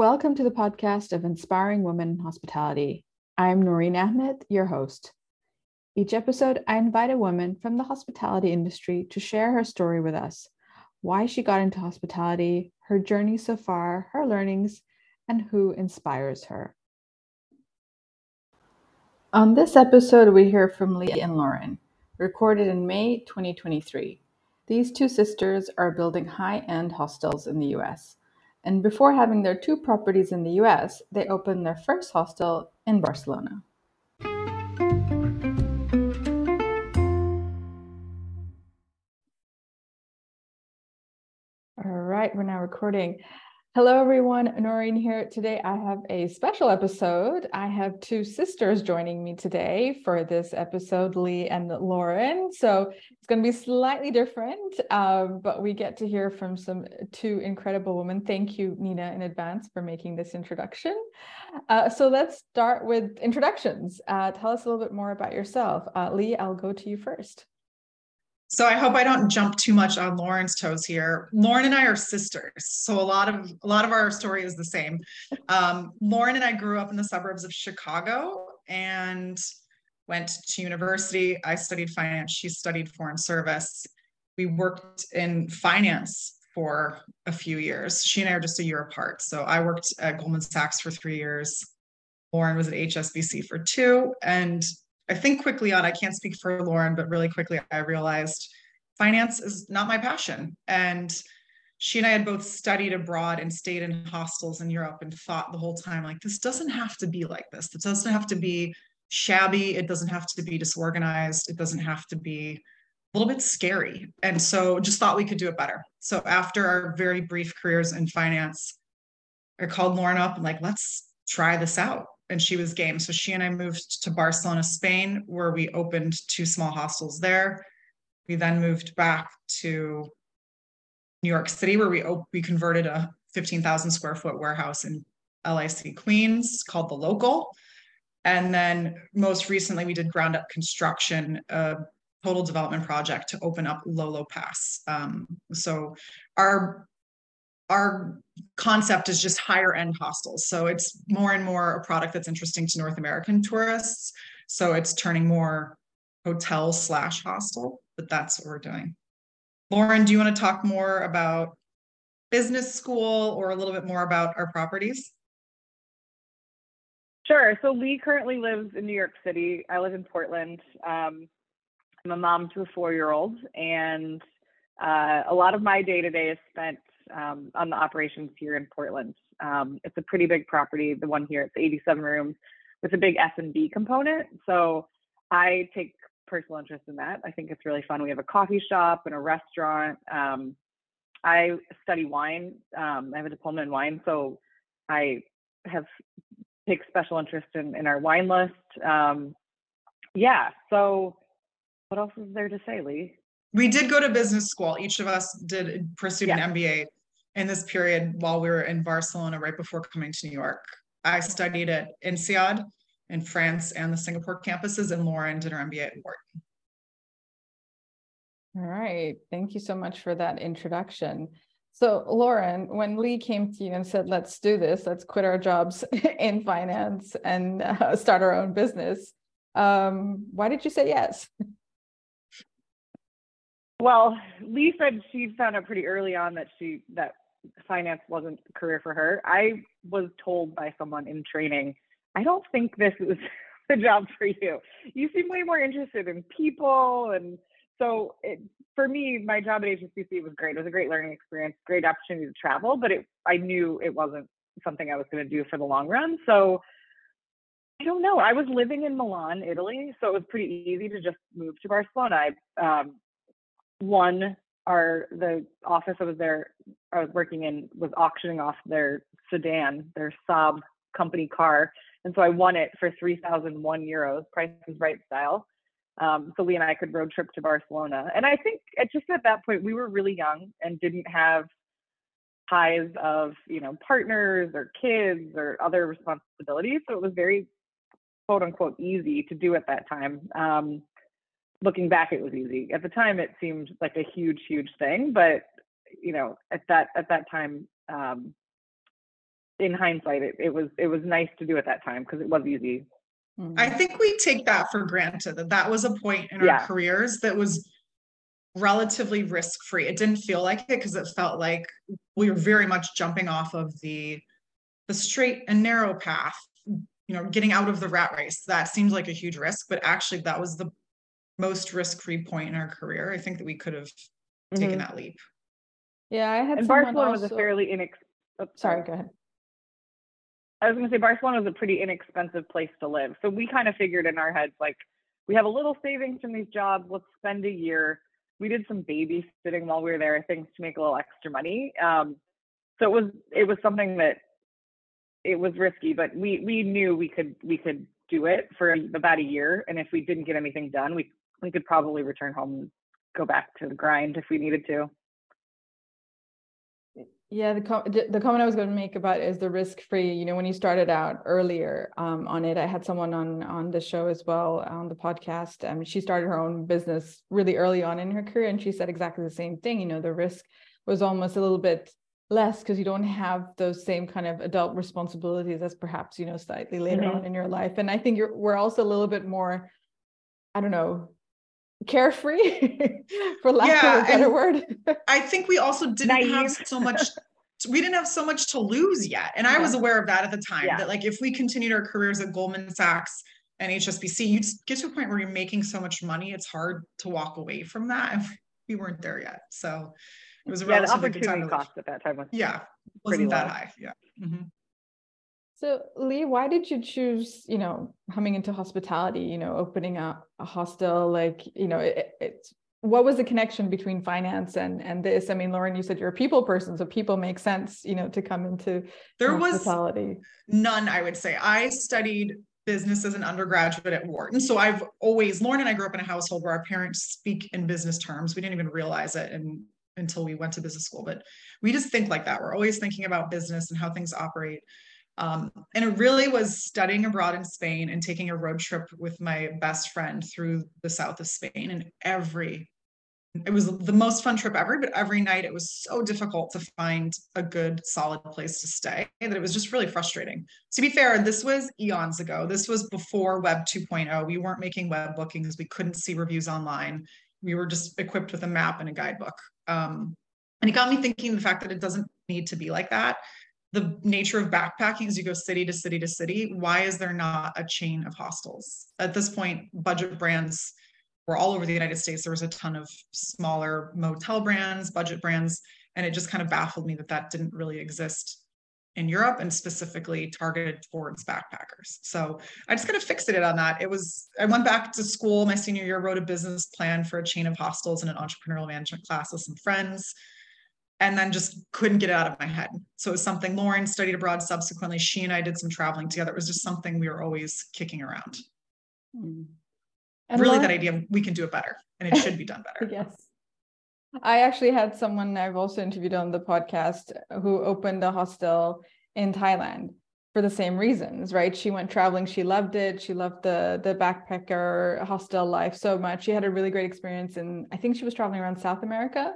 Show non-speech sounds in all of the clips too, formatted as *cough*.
Welcome to the podcast of Inspiring Women in Hospitality. I'm Noreen Ahmed, your host. Each episode, I invite a woman from the hospitality industry to share her story with us why she got into hospitality, her journey so far, her learnings, and who inspires her. On this episode, we hear from Lee and Lauren, recorded in May 2023. These two sisters are building high end hostels in the US. And before having their two properties in the US, they opened their first hostel in Barcelona. All right, we're now recording. Hello, everyone. Noreen here. Today, I have a special episode. I have two sisters joining me today for this episode, Lee and Lauren. So it's going to be slightly different, um, but we get to hear from some two incredible women. Thank you, Nina, in advance for making this introduction. Uh, so let's start with introductions. Uh, tell us a little bit more about yourself. Uh, Lee, I'll go to you first. So I hope I don't jump too much on Lauren's toes here. Lauren and I are sisters, so a lot of a lot of our story is the same. Um, Lauren and I grew up in the suburbs of Chicago and went to university. I studied finance. She studied foreign service. We worked in finance for a few years. She and I are just a year apart. So I worked at Goldman Sachs for three years. Lauren was at HSBC for two, and I think quickly on, I can't speak for Lauren, but really quickly, I realized finance is not my passion. And she and I had both studied abroad and stayed in hostels in Europe and thought the whole time, like, this doesn't have to be like this. It doesn't have to be shabby. It doesn't have to be disorganized. It doesn't have to be a little bit scary. And so just thought we could do it better. So after our very brief careers in finance, I called Lauren up and like, let's try this out and she was game. So she and I moved to Barcelona, Spain, where we opened two small hostels there. We then moved back to New York City, where we op- we converted a 15,000 square foot warehouse in LIC Queens called the Local. And then most recently, we did ground up construction, a total development project to open up Lolo Pass. Um, so our our concept is just higher end hostels. So it's more and more a product that's interesting to North American tourists. So it's turning more hotel slash hostel, but that's what we're doing. Lauren, do you want to talk more about business school or a little bit more about our properties? Sure. So Lee currently lives in New York City. I live in Portland. Um, I'm a mom to a four year old, and uh, a lot of my day to day is spent um, on the operations here in Portland. Um, it's a pretty big property. The one here, it's 87 rooms with a big F and B component. So I take personal interest in that. I think it's really fun. We have a coffee shop and a restaurant. Um, I study wine. Um, I have a diploma in wine, so I have take special interest in, in our wine list. Um, yeah. So what else is there to say, Lee? We did go to business school. Each of us did pursue yeah. an MBA in this period while we were in Barcelona right before coming to New York. I studied at INSEAD in France and the Singapore campuses, and Lauren did her MBA at Wharton. All right. Thank you so much for that introduction. So, Lauren, when Lee came to you and said, let's do this, let's quit our jobs *laughs* in finance and uh, start our own business, um, why did you say yes? Well, Lee said she found out pretty early on that she that finance wasn't a career for her. I was told by someone in training, I don't think this is *laughs* the job for you. You seem way more interested in people. And so it, for me, my job at HSBC was great. It was a great learning experience, great opportunity to travel, but it, I knew it wasn't something I was going to do for the long run. So I don't know. I was living in Milan, Italy, so it was pretty easy to just move to Barcelona. I um, won our the office I was there I was working in was auctioning off their sedan, their Saab company car. And so I won it for 3,001 euros, price is right style. Um, so Lee and I could road trip to Barcelona. And I think at just at that point, we were really young and didn't have ties of, you know, partners or kids or other responsibilities. So it was very quote unquote easy to do at that time. Um, looking back it was easy at the time it seemed like a huge huge thing but you know at that at that time um in hindsight, it, it was it was nice to do at that time because it was easy. Mm-hmm. I think we take that for granted that that was a point in yeah. our careers that was relatively risk free. It didn't feel like it because it felt like we were very much jumping off of the the straight and narrow path, you know, getting out of the rat race. That seemed like a huge risk, but actually that was the most risk free point in our career. I think that we could have mm-hmm. taken that leap. Yeah, I had. And Barcelona also... was a fairly inex. Oh, sorry, go ahead. I was going to say Barcelona was a pretty inexpensive place to live, so we kind of figured in our heads like we have a little savings from these jobs. Let's spend a year. We did some babysitting while we were there, things to make a little extra money. Um, so it was it was something that it was risky, but we we knew we could we could do it for about a year, and if we didn't get anything done, we we could probably return home and go back to the grind if we needed to. Yeah, the com- the comment I was going to make about is the risk free. You know, when you started out earlier um, on it, I had someone on on the show as well on the podcast. Um, she started her own business really early on in her career, and she said exactly the same thing. You know, the risk was almost a little bit less because you don't have those same kind of adult responsibilities as perhaps you know slightly later mm-hmm. on in your life. And I think you're we're also a little bit more, I don't know, carefree *laughs* for lack yeah, of a better word i think we also didn't Naive. have so much we didn't have so much to lose yet and yeah. i was aware of that at the time yeah. that like if we continued our careers at goldman sachs and hsbc you'd get to a point where you're making so much money it's hard to walk away from that and we weren't there yet so it was a yeah, the opportunity cost at that time was yeah wasn't that low. high yeah mm-hmm. So Lee, why did you choose, you know, coming into hospitality, you know, opening a, a hostel, like, you know, it, it's what was the connection between finance and and this? I mean, Lauren, you said you're a people person, so people make sense, you know, to come into there hospitality. was none, I would say. I studied business as an undergraduate at Wharton. So I've always Lauren and I grew up in a household where our parents speak in business terms. We didn't even realize it and until we went to business school, but we just think like that. We're always thinking about business and how things operate. Um, and it really was studying abroad in Spain and taking a road trip with my best friend through the south of Spain. And every, it was the most fun trip ever, but every night it was so difficult to find a good, solid place to stay that it was just really frustrating. To be fair, this was eons ago. This was before Web 2.0. We weren't making web bookings, we couldn't see reviews online. We were just equipped with a map and a guidebook. Um, and it got me thinking the fact that it doesn't need to be like that the nature of backpacking is you go city to city to city. Why is there not a chain of hostels? At this point, budget brands were all over the United States. There was a ton of smaller motel brands, budget brands, and it just kind of baffled me that that didn't really exist in Europe and specifically targeted towards backpackers. So I just kind of fixed it on that. It was, I went back to school my senior year, wrote a business plan for a chain of hostels and an entrepreneurial management class with some friends and then just couldn't get it out of my head. So it was something Lauren studied abroad subsequently. She and I did some traveling together. It was just something we were always kicking around. Mm. And really, Lauren, that idea we can do it better and it should be done better. *laughs* yes. I actually had someone I've also interviewed on the podcast who opened a hostel in Thailand for the same reasons, right? She went traveling, she loved it. She loved the the backpacker hostel life so much. She had a really great experience and I think she was traveling around South America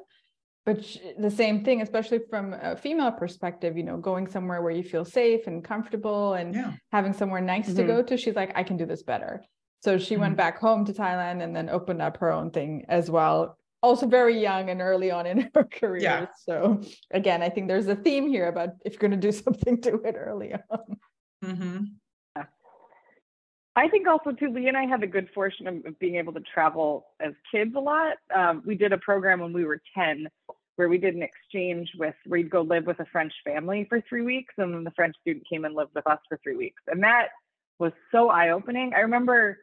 but the same thing especially from a female perspective you know going somewhere where you feel safe and comfortable and yeah. having somewhere nice mm-hmm. to go to she's like i can do this better so she mm-hmm. went back home to thailand and then opened up her own thing as well also very young and early on in *laughs* her career yeah. so again i think there's a theme here about if you're going to do *laughs* something do it early on mm-hmm. I think also too, Lee and I had the good fortune of, of being able to travel as kids a lot. Um, we did a program when we were 10 where we did an exchange with where you'd go live with a French family for three weeks, and then the French student came and lived with us for three weeks. And that was so eye-opening. I remember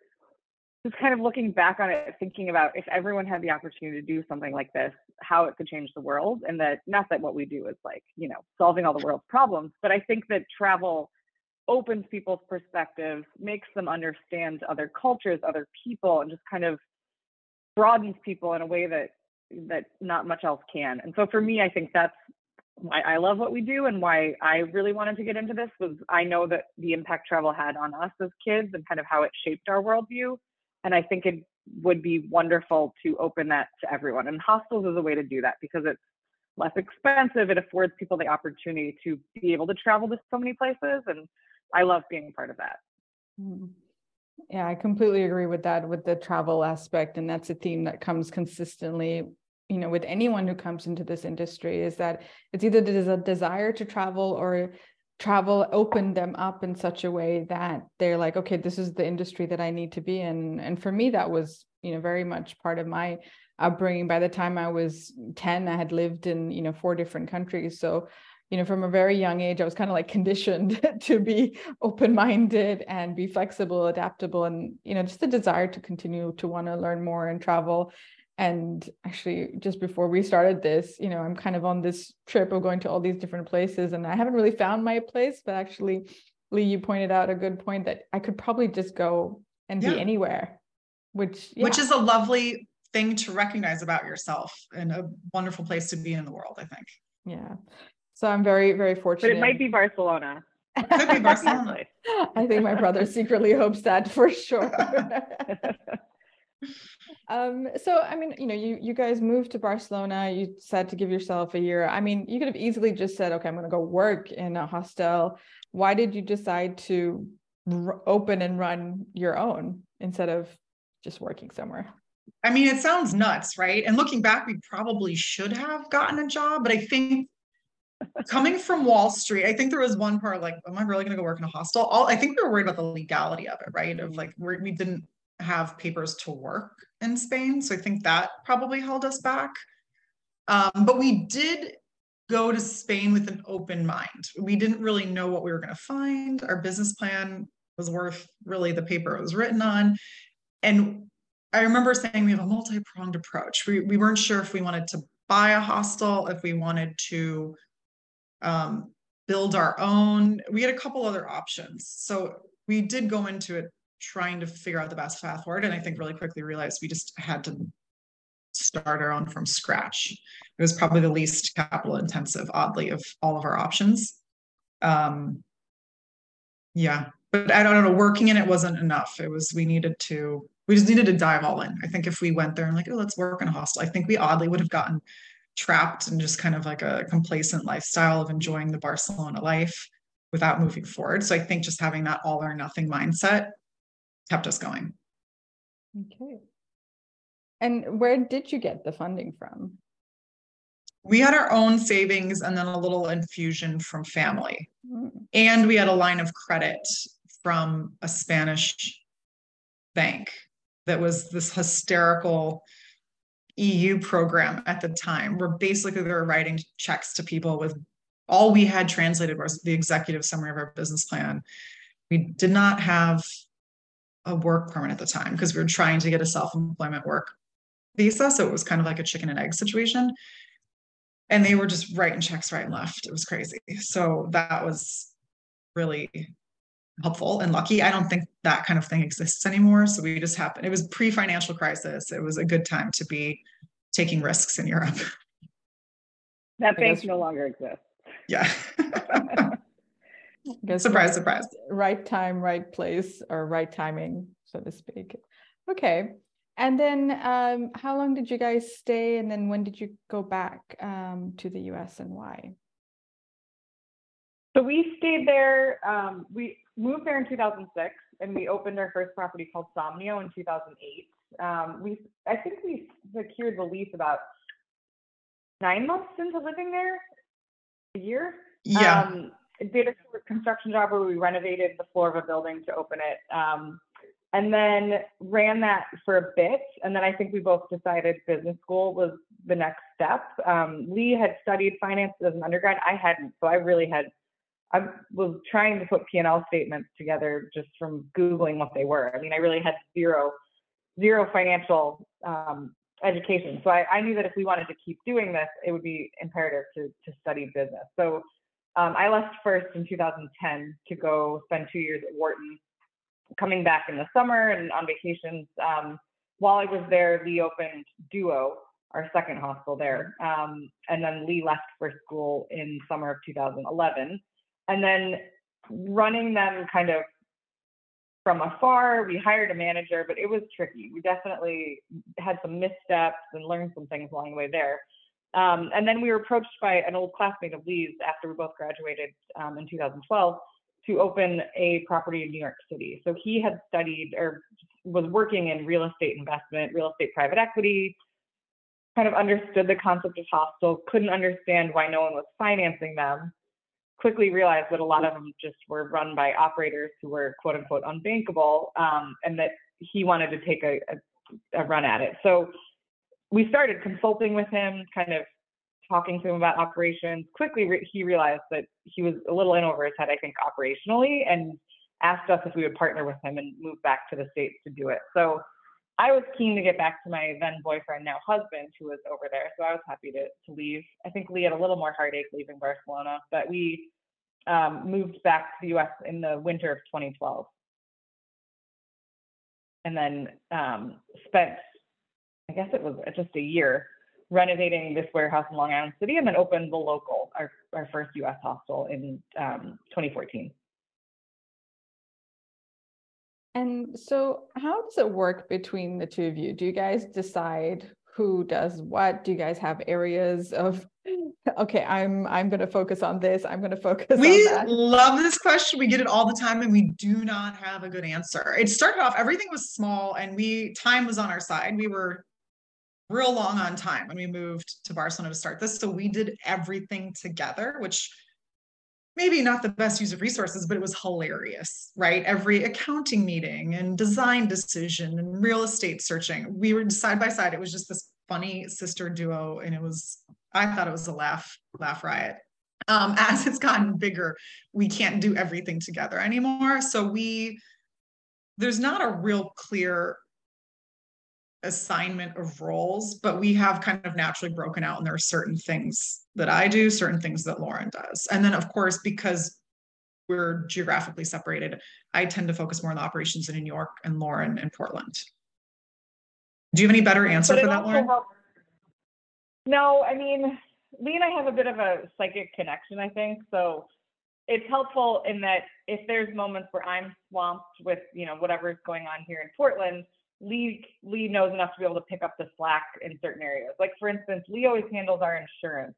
just kind of looking back on it, thinking about if everyone had the opportunity to do something like this, how it could change the world. And that not that what we do is like, you know, solving all the world's problems, but I think that travel opens people's perspectives, makes them understand other cultures, other people, and just kind of broadens people in a way that that not much else can. And so for me, I think that's why I love what we do and why I really wanted to get into this was I know that the impact travel had on us as kids and kind of how it shaped our worldview. And I think it would be wonderful to open that to everyone. And hostels is a way to do that because it's less expensive. It affords people the opportunity to be able to travel to so many places. And I love being part of that. Mm-hmm. Yeah, I completely agree with that, with the travel aspect. And that's a theme that comes consistently, you know, with anyone who comes into this industry is that it's either there's a desire to travel or travel opened them up in such a way that they're like, okay, this is the industry that I need to be in. And for me, that was, you know, very much part of my upbringing. By the time I was 10, I had lived in, you know, four different countries. So you know from a very young age i was kind of like conditioned *laughs* to be open-minded and be flexible adaptable and you know just the desire to continue to want to learn more and travel and actually just before we started this you know i'm kind of on this trip of going to all these different places and i haven't really found my place but actually lee you pointed out a good point that i could probably just go and yeah. be anywhere which yeah. which is a lovely thing to recognize about yourself and a wonderful place to be in the world i think yeah so I'm very, very fortunate. But it might be Barcelona. Could be Barcelona. *laughs* I think my brother secretly hopes that for sure. *laughs* um, so I mean, you know, you you guys moved to Barcelona. You said to give yourself a year. I mean, you could have easily just said, "Okay, I'm going to go work in a hostel." Why did you decide to r- open and run your own instead of just working somewhere? I mean, it sounds nuts, right? And looking back, we probably should have gotten a job, but I think coming from Wall Street, I think there was one part like, am I really going to go work in a hostel? All I think we were worried about the legality of it, right? Of like we're, we did not have papers to work in Spain, so I think that probably held us back. Um, but we did go to Spain with an open mind. We didn't really know what we were going to find. Our business plan was worth really the paper it was written on, and I remember saying we have a multi-pronged approach. We we weren't sure if we wanted to buy a hostel, if we wanted to um, build our own. We had a couple other options. So we did go into it trying to figure out the best path forward. And I think really quickly realized we just had to start our own from scratch. It was probably the least capital intensive, oddly, of all of our options. Um, yeah, but I don't know, working in it wasn't enough. It was, we needed to, we just needed to dive all in. I think if we went there and like, oh, let's work in a hostel, I think we oddly would have gotten trapped in just kind of like a complacent lifestyle of enjoying the Barcelona life without moving forward. So I think just having that all or nothing mindset kept us going. Okay. And where did you get the funding from? We had our own savings and then a little infusion from family. Mm. And we had a line of credit from a Spanish bank that was this hysterical EU program at the time, where basically they were writing checks to people with all we had translated was the executive summary of our business plan. We did not have a work permit at the time because we were trying to get a self-employment work visa. So it was kind of like a chicken and egg situation. And they were just writing checks right and left. It was crazy. So that was really helpful and lucky. I don't think that kind of thing exists anymore. So we just happened. It was pre-financial crisis. It was a good time to be taking risks in Europe. That bank no longer exists. Yeah. *laughs* surprise, surprise. Right time, right place, or right timing, so to speak. Okay. And then um, how long did you guys stay? And then when did you go back um, to the US and why? So we stayed there. Um, we moved there in 2006, and we opened our first property called Somnio in 2008. Um, we, I think we secured the lease about nine months into living there, a year. Yeah. Um, did a construction job where we renovated the floor of a building to open it. Um, and then ran that for a bit. And then I think we both decided business school was the next step. Um, Lee had studied finance as an undergrad. I hadn't. So I really had I was trying to put P&L statements together just from Googling what they were. I mean, I really had zero, zero financial um, education. So I, I, knew that if we wanted to keep doing this, it would be imperative to, to study business. So um, I left first in 2010 to go spend two years at Wharton, coming back in the summer and on vacations. Um, while I was there, Lee opened Duo, our second hostel there. Um, and then Lee left for school in summer of 2011 and then running them kind of from afar. We hired a manager, but it was tricky. We definitely had some missteps and learned some things along the way there. Um, and then we were approached by an old classmate of Lee's after we both graduated um, in 2012 to open a property in New York City. So he had studied or was working in real estate investment, real estate private equity, kind of understood the concept of hostels, couldn't understand why no one was financing them, quickly realized that a lot of them just were run by operators who were quote unquote unbankable, um, and that he wanted to take a, a, a run at it. So we started consulting with him, kind of talking to him about operations. Quickly, re- he realized that he was a little in over his head, I think, operationally, and asked us if we would partner with him and move back to the States to do it. So I was keen to get back to my then boyfriend, now husband, who was over there. So I was happy to, to leave. I think Lee had a little more heartache leaving Barcelona, but we um, moved back to the US in the winter of 2012. And then um, spent, I guess it was just a year renovating this warehouse in Long Island City and then opened the local, our, our first US hostel in um, 2014. And so, how does it work between the two of you? Do you guys decide who does what? Do you guys have areas of *laughs* okay, I'm I'm going to focus on this. I'm going to focus we on that. love this question. We get it all the time and we do not have a good answer. It started off everything was small and we time was on our side. We were real long on time when we moved to Barcelona to start this. So we did everything together, which maybe not the best use of resources, but it was hilarious, right? Every accounting meeting and design decision and real estate searching, we were side by side. It was just this funny sister duo, and it was I thought it was a laugh laugh riot. Um, *laughs* as it's gotten bigger, we can't do everything together anymore. So we there's not a real clear assignment of roles, but we have kind of naturally broken out, and there are certain things that I do, certain things that Lauren does. And then, of course, because we're geographically separated, I tend to focus more on the operations in New York and Lauren in Portland. Do you have any better answer for that, Lauren? Helps. No, I mean, Lee and I have a bit of a psychic connection, I think. So it's helpful in that if there's moments where I'm swamped with, you know, whatever's going on here in Portland, Lee Lee knows enough to be able to pick up the slack in certain areas. Like for instance, Lee always handles our insurance,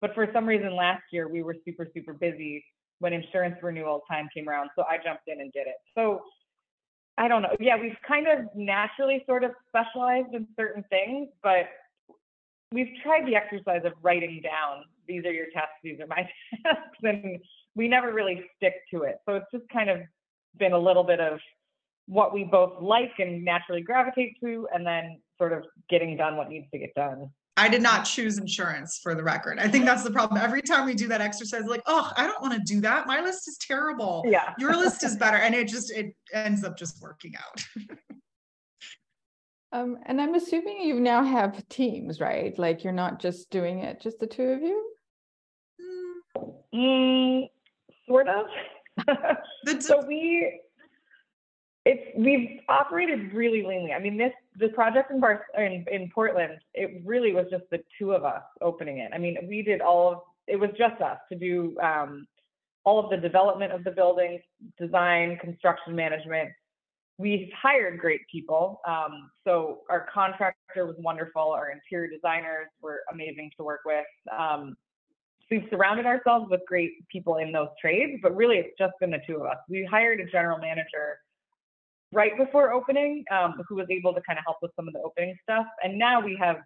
but for some reason last year we were super super busy when insurance renewal time came around, so I jumped in and did it. So I don't know. Yeah, we've kind of naturally sort of specialized in certain things, but we've tried the exercise of writing down these are your tasks, these are my *laughs* tasks, and we never really stick to it. So it's just kind of been a little bit of what we both like and naturally gravitate to, and then sort of getting done what needs to get done. I did not choose insurance for the record. I think that's the problem. Every time we do that exercise, like, oh, I don't want to do that. My list is terrible. Yeah. Your list is better. And it just it ends up just working out. *laughs* um, and I'm assuming you now have teams, right? Like you're not just doing it, just the two of you? Mm, sort of. *laughs* so we it's we've operated really leanly. I mean, this the project in Bar in, in Portland, it really was just the two of us opening it. I mean, we did all of it was just us to do um, all of the development of the buildings, design, construction management. We've hired great people. Um, so our contractor was wonderful. Our interior designers were amazing to work with. Um, so we've surrounded ourselves with great people in those trades, but really it's just been the two of us. We hired a general manager right before opening, um, who was able to kind of help with some of the opening stuff. And now we have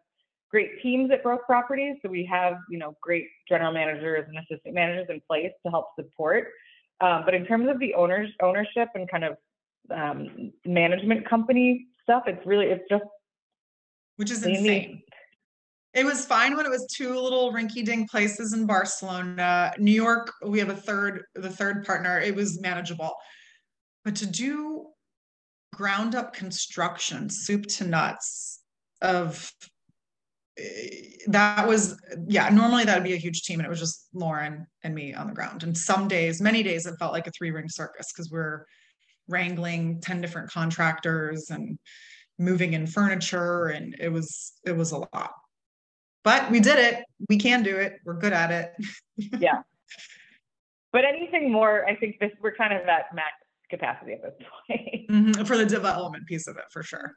great teams at Growth Properties. So we have, you know, great general managers and assistant managers in place to help support. Um, but in terms of the owners ownership and kind of um, management company stuff, it's really it's just which is insane. It was fine when it was two little rinky-dink places in Barcelona. New York, we have a third, the third partner. It was manageable, but to do ground up construction, soup to nuts of eh, that was yeah normally that would be a huge team and it was just lauren and me on the ground. And some days many days it felt like a three ring circus because we're wrangling 10 different contractors and moving in furniture and it was it was a lot. But we did it. We can do it. We're good at it. *laughs* Yeah. But anything more i think this we're kind of at max capacity at this *laughs* point. Mm-hmm. For the development piece of it, for sure.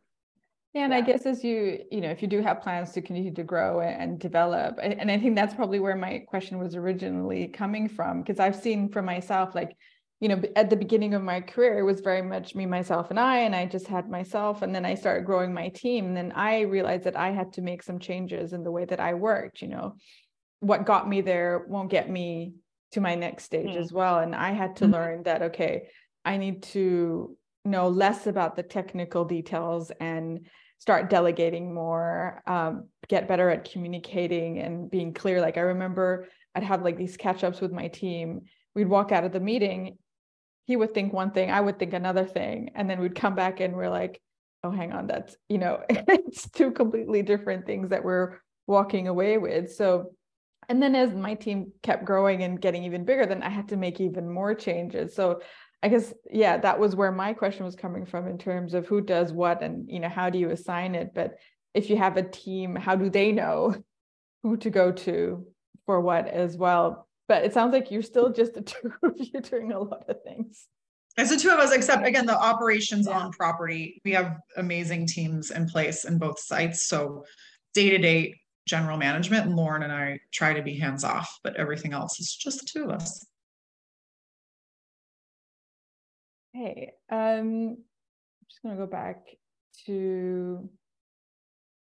Yeah, and yeah. I guess as you, you know, if you do have plans to continue to grow and develop, and I think that's probably where my question was originally coming from, because I've seen for myself, like, you know, at the beginning of my career, it was very much me, myself, and I, and I just had myself. And then I started growing my team. And then I realized that I had to make some changes in the way that I worked. You know, what got me there won't get me to my next stage mm-hmm. as well. And I had to mm-hmm. learn that, okay, I need to know less about the technical details and start delegating more, um, get better at communicating and being clear. Like I remember I'd have like these catch ups with my team. We'd walk out of the meeting. He would think one thing, I would think another thing. And then we'd come back and we're like, oh, hang on, that's, you know, *laughs* it's two completely different things that we're walking away with. So, and then as my team kept growing and getting even bigger, then I had to make even more changes. So I guess yeah, that was where my question was coming from in terms of who does what and you know how do you assign it. But if you have a team, how do they know *laughs* who to go to for what as well? But it sounds like you're still just the *laughs* two of you doing a lot of things. It's the two of us, except again, the operations yeah. on property. We have amazing teams in place in both sites. So day to day general management, Lauren and I try to be hands off, but everything else is just the two of us. Hey, um, I'm just gonna go back to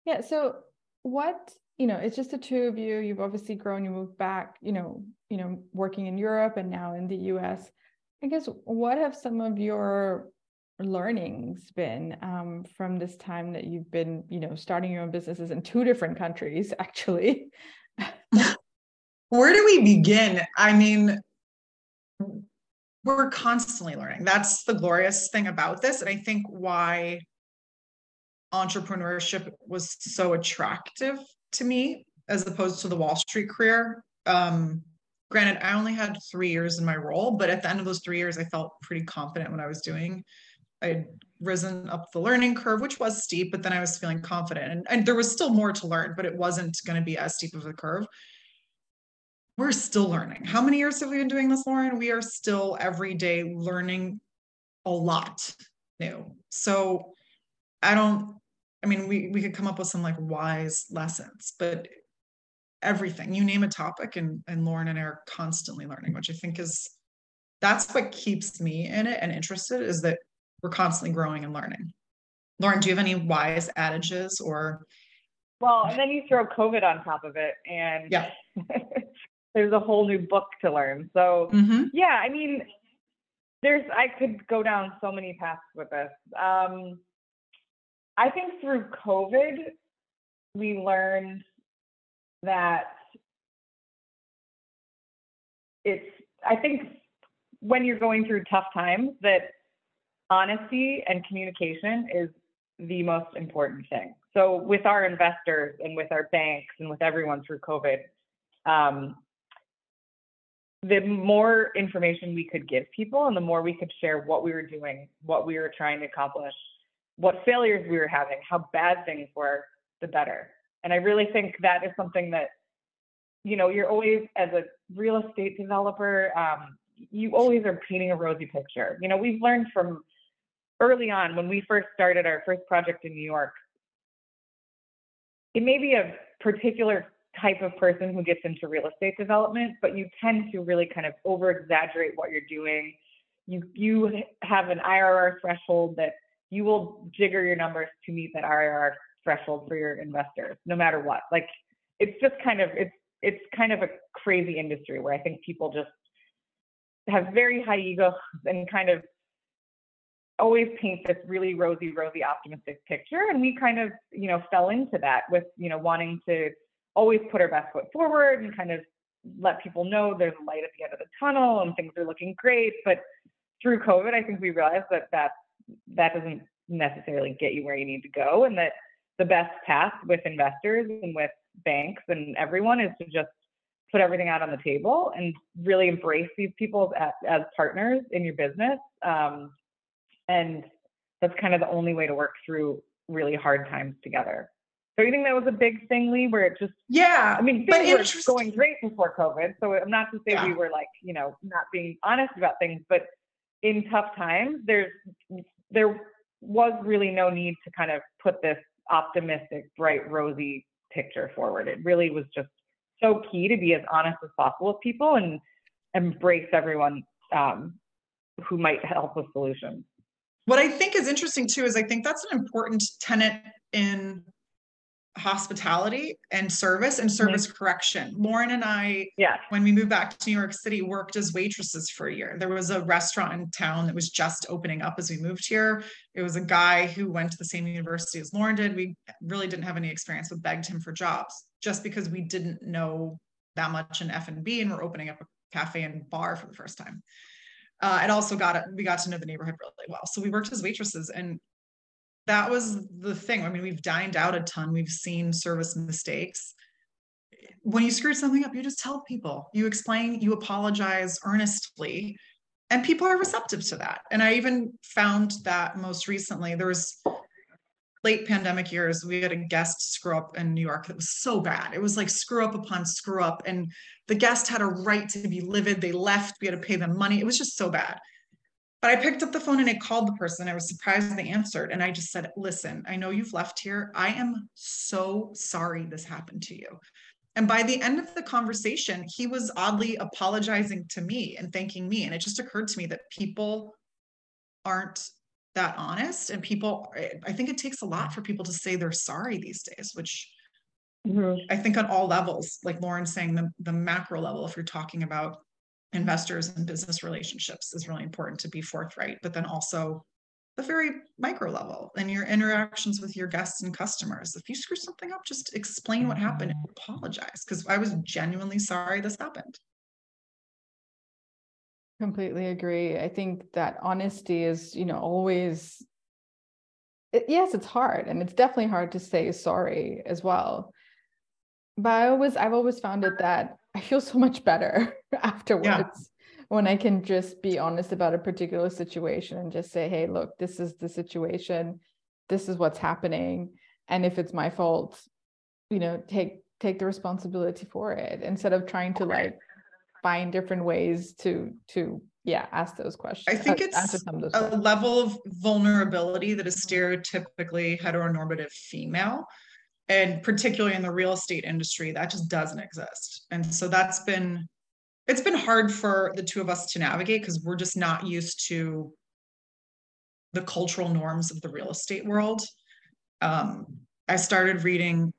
yeah. So what you know, it's just the two of you. You've obviously grown. You moved back. You know, you know, working in Europe and now in the U.S. I guess what have some of your learnings been um, from this time that you've been, you know, starting your own businesses in two different countries, *laughs* actually? *laughs* Where do we begin? I mean, we're constantly learning. That's the glorious thing about this. And I think why entrepreneurship was so attractive to me as opposed to the Wall Street career. Um, granted, I only had three years in my role, but at the end of those three years, I felt pretty confident what I was doing. I'd risen up the learning curve, which was steep, but then I was feeling confident. And, and there was still more to learn, but it wasn't going to be as steep of a curve we're still learning. How many years have we been doing this, Lauren? We are still every day learning a lot new. So I don't, I mean, we, we could come up with some like wise lessons, but everything, you name a topic and, and Lauren and I are constantly learning, which I think is, that's what keeps me in it and interested is that we're constantly growing and learning. Lauren, do you have any wise adages or? Well, and then you throw COVID on top of it and yeah. *laughs* there's a whole new book to learn. So mm-hmm. yeah, I mean, there's I could go down so many paths with this. Um, I think through COVID, we learned that it's. I think when you're going through tough times, that honesty and communication is the most important thing. So with our investors and with our banks and with everyone through COVID, um, the more information we could give people and the more we could share what we were doing, what we were trying to accomplish, what failures we were having, how bad things were, the better. And I really think that is something that, you know, you're always, as a real estate developer, um, you always are painting a rosy picture. You know, we've learned from early on when we first started our first project in New York, it may be a particular type of person who gets into real estate development, but you tend to really kind of over exaggerate what you're doing. You you have an IRR threshold that you will jigger your numbers to meet that IRR threshold for your investors, no matter what. Like it's just kind of it's it's kind of a crazy industry where I think people just have very high egos and kind of always paint this really rosy, rosy, optimistic picture. And we kind of, you know, fell into that with, you know, wanting to always put our best foot forward and kind of let people know there's a light at the end of the tunnel and things are looking great. But through COVID, I think we realized that that that doesn't necessarily get you where you need to go, and that the best path with investors and with banks and everyone is to just put everything out on the table and really embrace these people as, as partners in your business. Um, and that's kind of the only way to work through really hard times together. So you think that was a big thing, Lee, where it just yeah. I mean, things were going great before COVID. So I'm not to say yeah. we were like, you know, not being honest about things, but in tough times, there's there was really no need to kind of put this optimistic, bright, rosy picture forward. It really was just so key to be as honest as possible with people and embrace everyone um, who might help with solutions. What I think is interesting too is I think that's an important tenet in hospitality and service and service mm-hmm. correction. Lauren and I, yeah, when we moved back to New York City, worked as waitresses for a year. There was a restaurant in town that was just opening up as we moved here. It was a guy who went to the same university as Lauren did. We really didn't have any experience, but begged him for jobs just because we didn't know that much in F and B, and we're opening up a cafe and bar for the first time. Uh, and also got we got to know the neighborhood really well. So we worked as waitresses and that was the thing. I mean, we've dined out a ton, we've seen service mistakes. When you screw something up, you just tell people, you explain, you apologize earnestly, and people are receptive to that. And I even found that most recently, there was late pandemic years, we had a guest screw up in New York that was so bad. It was like screw up upon screw up. And the guest had a right to be livid. They left, we had to pay them money. It was just so bad. But I picked up the phone and I called the person. I was surprised they answered. And I just said, Listen, I know you've left here. I am so sorry this happened to you. And by the end of the conversation, he was oddly apologizing to me and thanking me. And it just occurred to me that people aren't that honest. And people, I think it takes a lot for people to say they're sorry these days, which mm-hmm. I think on all levels, like Lauren's saying, the, the macro level, if you're talking about investors and business relationships is really important to be forthright, but then also the very micro level and your interactions with your guests and customers. If you screw something up, just explain what happened and mm-hmm. apologize because I was genuinely sorry this happened. Completely agree. I think that honesty is, you know, always, it, yes, it's hard and it's definitely hard to say sorry as well. But I always, I've always found it that I feel so much better *laughs* afterwards yeah. when I can just be honest about a particular situation and just say, hey, look, this is the situation. This is what's happening. And if it's my fault, you know, take take the responsibility for it instead of trying to like find different ways to to yeah ask those questions i think uh, it's a questions. level of vulnerability that is stereotypically heteronormative female and particularly in the real estate industry that just doesn't exist and so that's been it's been hard for the two of us to navigate because we're just not used to the cultural norms of the real estate world. Um, i started reading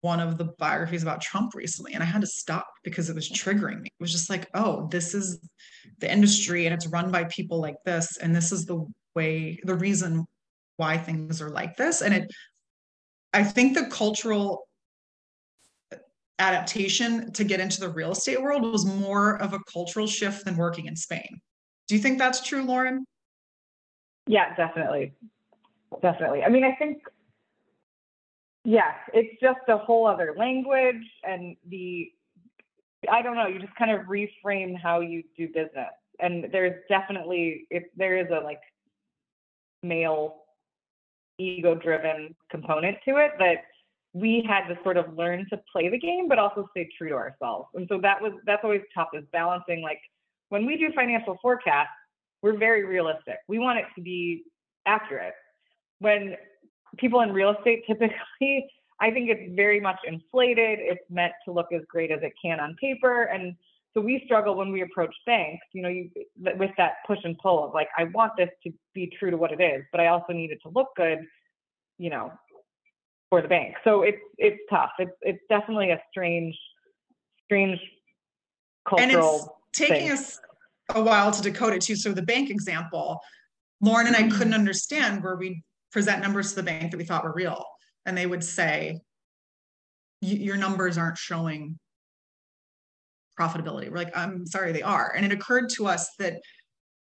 one of the biographies about trump recently and i had to stop because it was triggering me. It was just like oh this is the industry and it's run by people like this and this is the way the reason why things are like this. And it I think the cultural adaptation to get into the real estate world was more of a cultural shift than working in Spain. Do you think that's true, Lauren? Yeah, definitely. Definitely. I mean, I think, yeah, it's just a whole other language and the, I don't know, you just kind of reframe how you do business. And there's definitely, if there is a like male ego driven component to it that we had to sort of learn to play the game but also stay true to ourselves. And so that was that's always tough is balancing like when we do financial forecasts we're very realistic. We want it to be accurate. When people in real estate *laughs* typically i think it's very much inflated. It's meant to look as great as it can on paper. And so we struggle when we approach banks, you know, you, with that push and pull of like, I want this to be true to what it is, but I also need it to look good, you know, for the bank. So it's it's tough. It's it's definitely a strange, strange cultural. And it's taking thing. us a while to decode it too. So the bank example, Lauren and I couldn't mm-hmm. understand where we present numbers to the bank that we thought were real, and they would say, "Your numbers aren't showing profitability. We're like, I'm sorry, they are. And it occurred to us that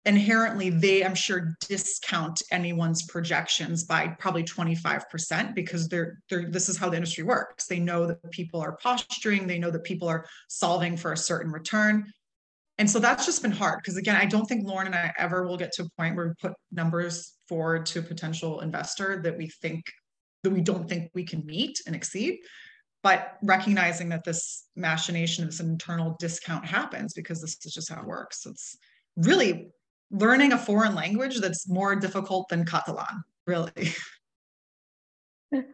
inherently they, I'm sure, discount anyone's projections by probably 25% because they're they're this is how the industry works. They know that people are posturing, they know that people are solving for a certain return. And so that's just been hard because again, I don't think Lauren and I ever will get to a point where we put numbers forward to a potential investor that we think that we don't think we can meet and exceed but recognizing that this machination, this internal discount happens because this is just how it works. It's really learning a foreign language that's more difficult than Catalan, really. *laughs*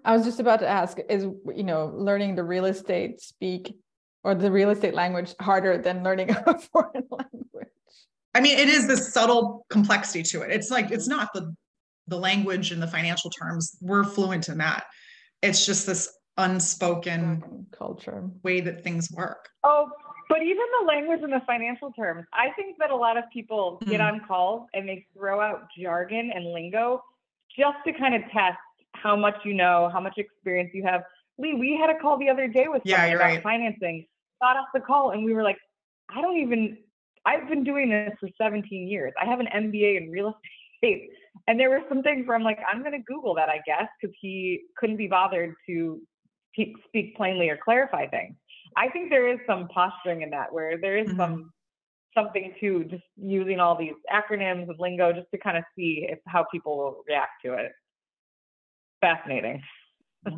I was just about to ask is, you know, learning the real estate speak or the real estate language harder than learning *laughs* a foreign language? I mean, it is this subtle complexity to it. It's like, it's not the, the language and the financial terms. We're fluent in that. It's just this unspoken culture way that things work. Oh, but even the language and the financial terms, I think that a lot of people mm. get on calls and they throw out jargon and lingo just to kind of test how much you know, how much experience you have. Lee, we had a call the other day with yeah, about right. financing. Got off the call and we were like, I don't even. I've been doing this for 17 years. I have an MBA in real *laughs* estate. And there were some things where I'm like, I'm going to Google that, I guess, because he couldn't be bothered to speak plainly or clarify things. I think there is some posturing in that where there is mm-hmm. some something to just using all these acronyms and lingo just to kind of see if how people will react to it. Fascinating. *laughs*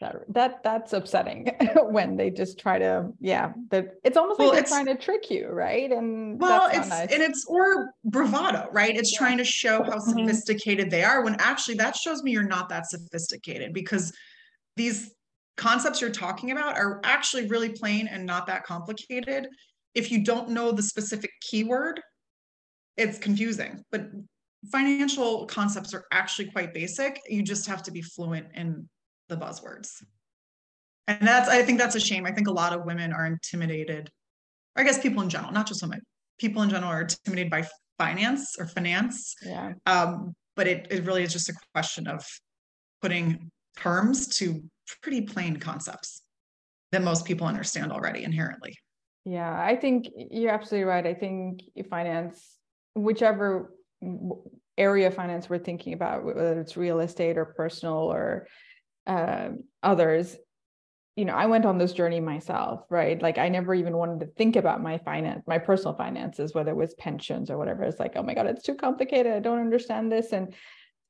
that, that that's upsetting *laughs* when they just try to yeah that it's almost well, like they're trying to trick you right and well it's nice. and it's or bravado right it's yeah. trying to show how mm-hmm. sophisticated mm-hmm. they are when actually that shows me you're not that sophisticated because these concepts you're talking about are actually really plain and not that complicated. If you don't know the specific keyword, it's confusing. But financial concepts are actually quite basic. You just have to be fluent in the buzzwords. And that's, I think that's a shame. I think a lot of women are intimidated, I guess people in general, not just women, people in general are intimidated by finance or finance. Yeah. Um, but it, it really is just a question of putting terms to pretty plain concepts that most people understand already inherently. Yeah, I think you're absolutely right. I think finance, whichever area of finance we're thinking about, whether it's real estate or personal or uh, others, you know, I went on this journey myself, right? Like I never even wanted to think about my finance, my personal finances, whether it was pensions or whatever. It's like, oh my God, it's too complicated. I don't understand this. And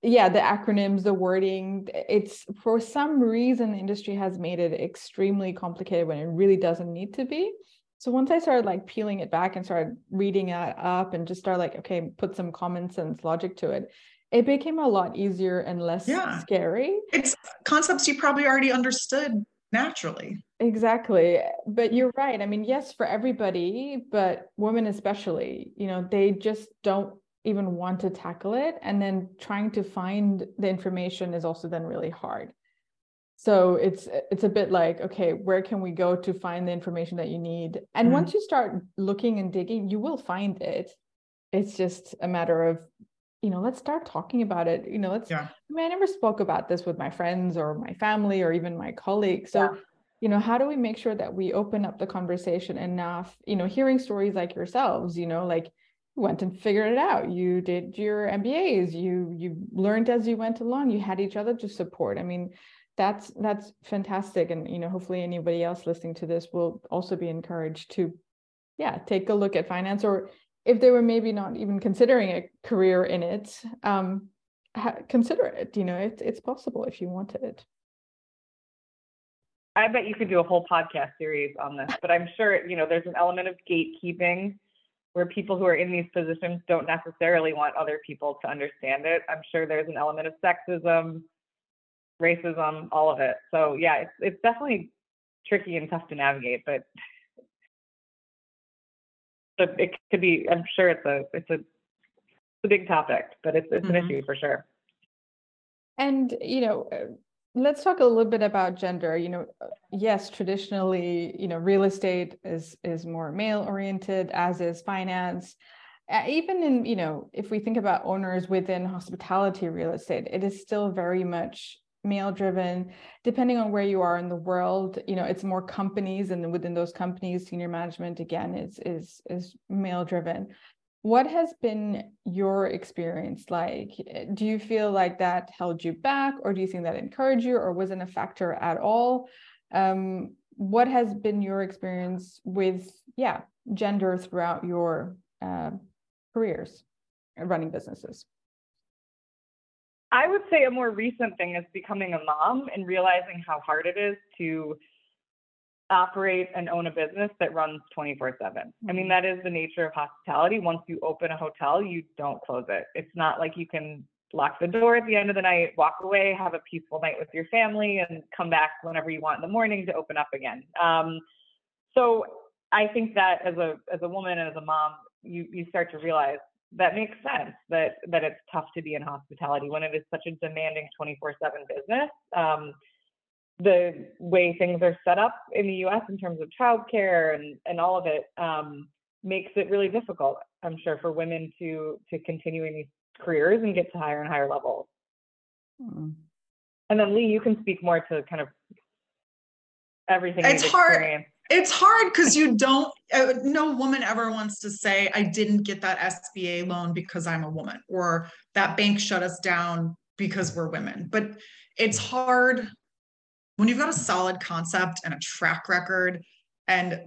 yeah the acronyms the wording it's for some reason the industry has made it extremely complicated when it really doesn't need to be. So once i started like peeling it back and started reading it up and just start like okay put some common sense logic to it it became a lot easier and less yeah. scary. It's concepts you probably already understood naturally. Exactly. But you're right. I mean yes for everybody but women especially you know they just don't even want to tackle it. And then trying to find the information is also then really hard. So it's it's a bit like okay where can we go to find the information that you need? And mm-hmm. once you start looking and digging you will find it. It's just a matter of you know let's start talking about it. You know let's yeah. i mean i never spoke about this with my friends or my family or even my colleagues. So yeah. you know how do we make sure that we open up the conversation enough? You know hearing stories like yourselves you know like went and figured it out. You did your mbas you you learned as you went along. You had each other to support. I mean that's that's fantastic. And you know hopefully anybody else listening to this will also be encouraged to yeah take a look at finance or if they were maybe not even considering a career in it um ha- consider it. You know it, it's possible if you wanted it. I bet you could do a whole podcast series on this but i'm sure you know there's an element of gatekeeping where people who are in these positions don't necessarily want other people to understand it. I'm sure there's an element of sexism, racism, all of it. So yeah, it's it's definitely tricky and tough to navigate, but but it could be. I'm sure it's a it's a it's a big topic, but it's it's mm-hmm. an issue for sure. And you know, let's talk a little bit about gender you know yes traditionally you know real estate is is more male oriented as is finance. Uh, even in you know if we think about owners within hospitality real estate it is still very much male driven depending on where you are in the world you know it's more companies and within those companies senior management again is is is male driven what has been your experience like? Do you feel like that held you back, or do you think that encouraged you, or wasn't a factor at all? Um, what has been your experience with, yeah, gender throughout your uh, careers running businesses? I would say a more recent thing is becoming a mom and realizing how hard it is to operate and own a business that runs 24 7. I mean, mm-hmm. that is the nature of hospitality. Once you open a hotel, you don't close it. It's not like you can lock the door at the end of the night, walk away, have a peaceful night with your family, and come back whenever you want in the morning to open up again. Um, so I think that as a as a woman and as a mom, you you start to realize that makes sense that that it's tough to be in hospitality when it is such a demanding 24/7 business. Um, the way things are set up in the U.S. in terms of childcare and and all of it um, makes it really difficult. I'm sure for women to to continue in these careers and get to higher and higher levels. Mm. And then Lee, you can speak more to kind of everything. It's hard. It's hard because you don't. Uh, no woman ever wants to say, "I didn't get that SBA loan because I'm a woman," or "That bank shut us down because we're women." But it's hard when you've got a solid concept and a track record and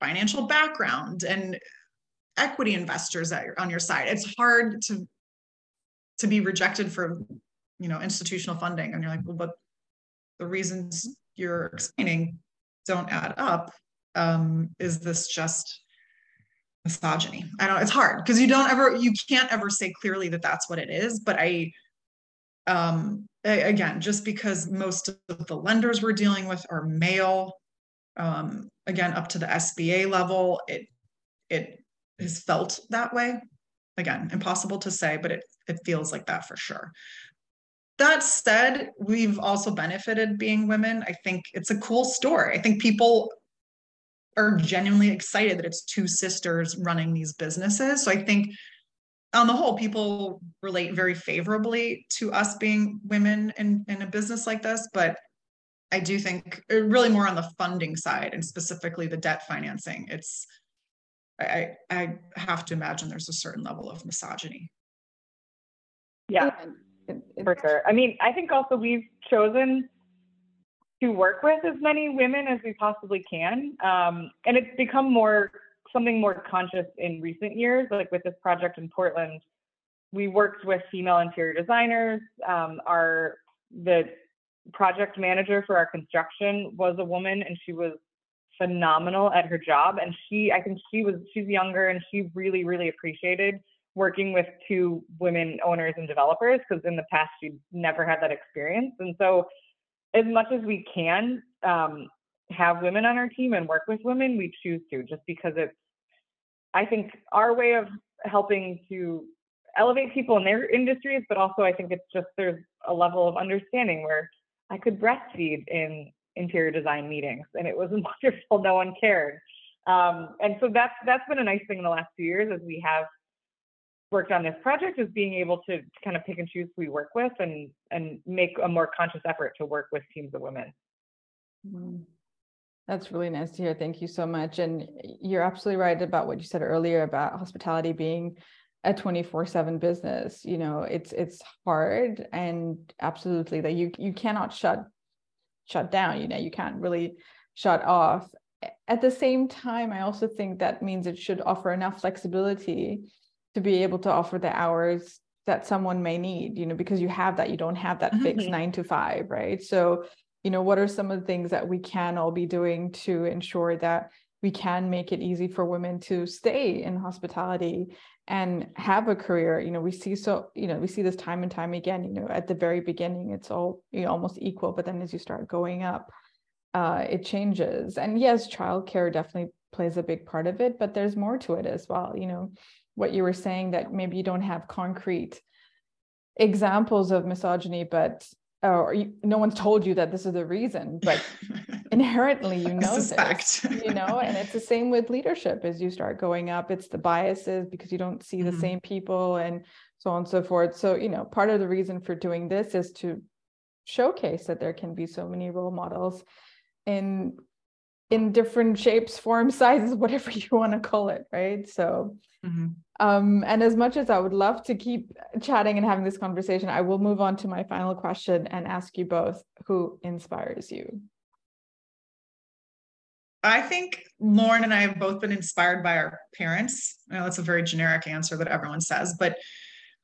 financial background and equity investors on your side it's hard to to be rejected for you know institutional funding. And you're like well but the reasons you're explaining don't add up. Um, is this just misogyny? I don't it's hard because you don't ever you can't ever say clearly that that's what it is but i um again just because most of the lenders we're dealing with are male um again up to the sba level it it has felt that way. Again, impossible to say, but it, it feels like that for sure. That said, we've also benefited being women. I think it's a cool story. I think people are genuinely excited that it's two sisters running these businesses. So I think on the whole, people relate very favorably to us being women in, in a business like this. But I do think uh, really more on the funding side and specifically the debt financing. It's I, I have to imagine there's a certain level of misogyny. Yeah, for sure. I mean, I think also we've chosen to work with as many women as we possibly can. Um, and it's become more something more conscious in recent years, like with this project in Portland. We worked with female interior designers. Um, our the project manager for our construction was a woman, and she was phenomenal at her job and she i think she was she's younger and she really really appreciated working with two women owners and developers because in the past she'd never had that experience and so as much as we can um, have women on our team and work with women we choose to just because it's i think our way of helping to elevate people in their industries but also i think it's just there's a level of understanding where i could breastfeed in interior design meetings, and it was *laughs* wonderful. No one cared, um, and so that's that's been a nice thing in the last few years as we have worked on this project is being able to kind of pick and choose who we work with and and make a more conscious effort to work with teams of women. Mm-hmm. That's really nice to hear. Thank you so much. And you're absolutely right about what you said earlier about hospitality being a 24/7 business. You know, it's it's hard and absolutely that you you cannot shut shut down you know you can't really shut off at the same time i also think that means it should offer enough flexibility to be able to offer the hours that someone may need you know because you have that you don't have that mm-hmm. fixed 9 to 5 right so you know what are some of the things that we can all be doing to ensure that we can make it easy for women to stay in hospitality and have a career? You know we see so you know we see this time and time again you know at the very beginning it's all you know, almost equal but then as you start going up uh, it changes. And yes childcare definitely plays a big part of it but there's more to it as well. You know what you were saying that maybe you don't have concrete examples of misogyny but or you, no one's told you that this is the reason but *laughs* inherently you know this you know and it's the same with leadership as you start going up it's the biases because you don't see the mm-hmm. same people and so on and so forth so you know part of the reason for doing this is to showcase that there can be so many role models in in different shapes forms *laughs* sizes whatever you want to call it right so mm-hmm. Um and as much as i would love to keep chatting and having this conversation i will move on to my final question and ask you both who inspires you I think Lauren and I have both been inspired by our parents. That's a very generic answer that everyone says, but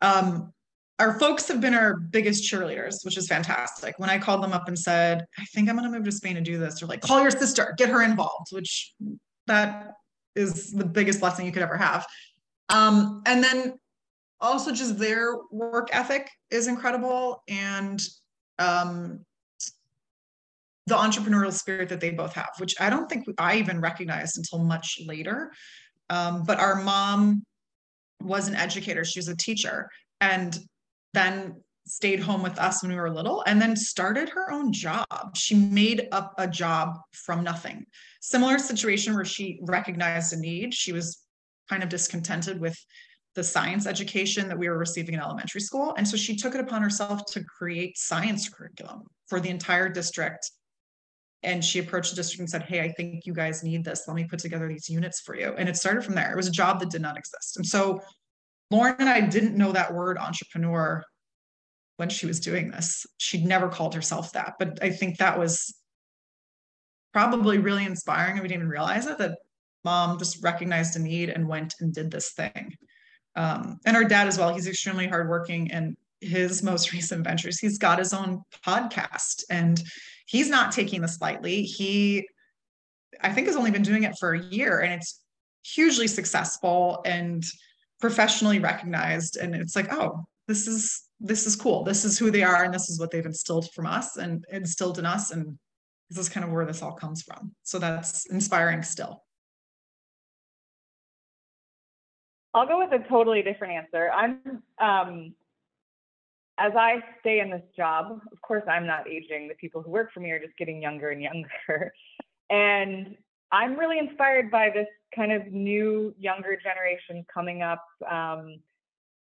um, our folks have been our biggest cheerleaders, which is fantastic. When I called them up and said, I think I'm going to move to Spain to do this, they're like, call your sister, get her involved, which that is the biggest blessing you could ever have. Um, and then also just their work ethic is incredible and um, the entrepreneurial spirit that they both have, which I don't think I even recognized until much later. Um, but our mom was an educator, she was a teacher, and then stayed home with us when we were little and then started her own job. She made up a job from nothing. Similar situation where she recognized a need. She was kind of discontented with the science education that we were receiving in elementary school. And so she took it upon herself to create science curriculum for the entire district. And she approached the district and said, Hey, I think you guys need this. Let me put together these units for you. And it started from there. It was a job that did not exist. And so Lauren and I didn't know that word entrepreneur when she was doing this. She'd never called herself that. But I think that was probably really inspiring. And we didn't even realize it that mom just recognized a need and went and did this thing um, and our dad as well. He's extremely hardworking, and his most *laughs* recent ventures, he's got his own podcast, and he's not taking this lightly. He, I think, has only been doing it for a year, and it's hugely successful and professionally recognized. And it's like, oh, this is this is cool. This is who they are, and this is what they've instilled from us and instilled in us, and this is kind of where this all comes from. So that's inspiring still. I'll go with a totally different answer. I'm um, as I stay in this job, of course, I'm not aging. The people who work for me are just getting younger and younger. *laughs* And I'm really inspired by this kind of new, younger generation coming up um,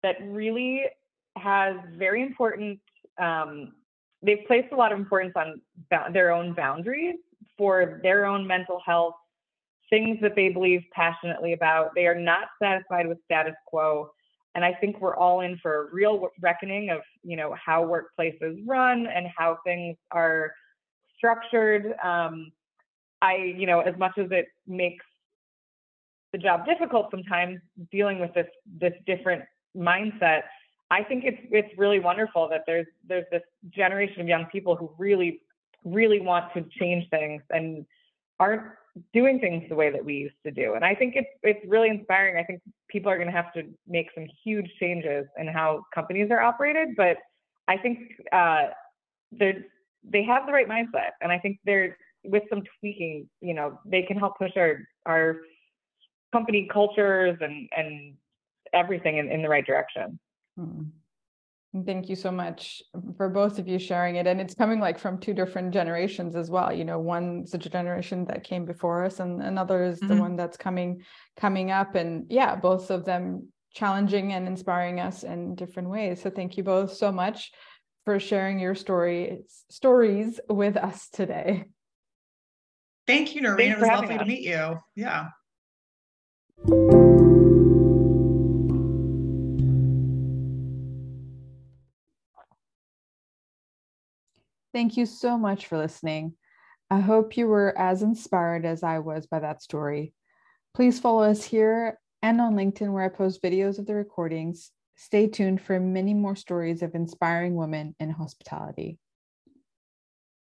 that really has very important, um, they've placed a lot of importance on ba- their own boundaries for their own mental health things that they believe passionately about. They are not satisfied with status quo. And I think we're all in for a real reckoning of, you know, how workplaces run and how things are structured. Um, I, you know, as much as it makes the job difficult sometimes dealing with this this different mindset, I think it's it's really wonderful that there's there's this generation of young people who really really want to change things and aren't doing things the way that we used to do. And I think it's it's really inspiring. I think people are going to have to make some huge changes in how companies are operated, but I think uh, they they have the right mindset, and I think they're with some tweaking, you know, they can help push our our company cultures and and everything in, in the right direction. Hmm. Thank you so much for both of you sharing it. And it's coming like from two different generations as well. You know, one's a generation that came before us and another is mm-hmm. the one that's coming coming up. And yeah, both of them challenging and inspiring us in different ways. So thank you both so much for sharing your story stories with us today. Thank you, Noreen. It was lovely us. to meet you. Yeah. Thank you so much for listening. I hope you were as inspired as I was by that story. Please follow us here and on LinkedIn, where I post videos of the recordings. Stay tuned for many more stories of inspiring women in hospitality.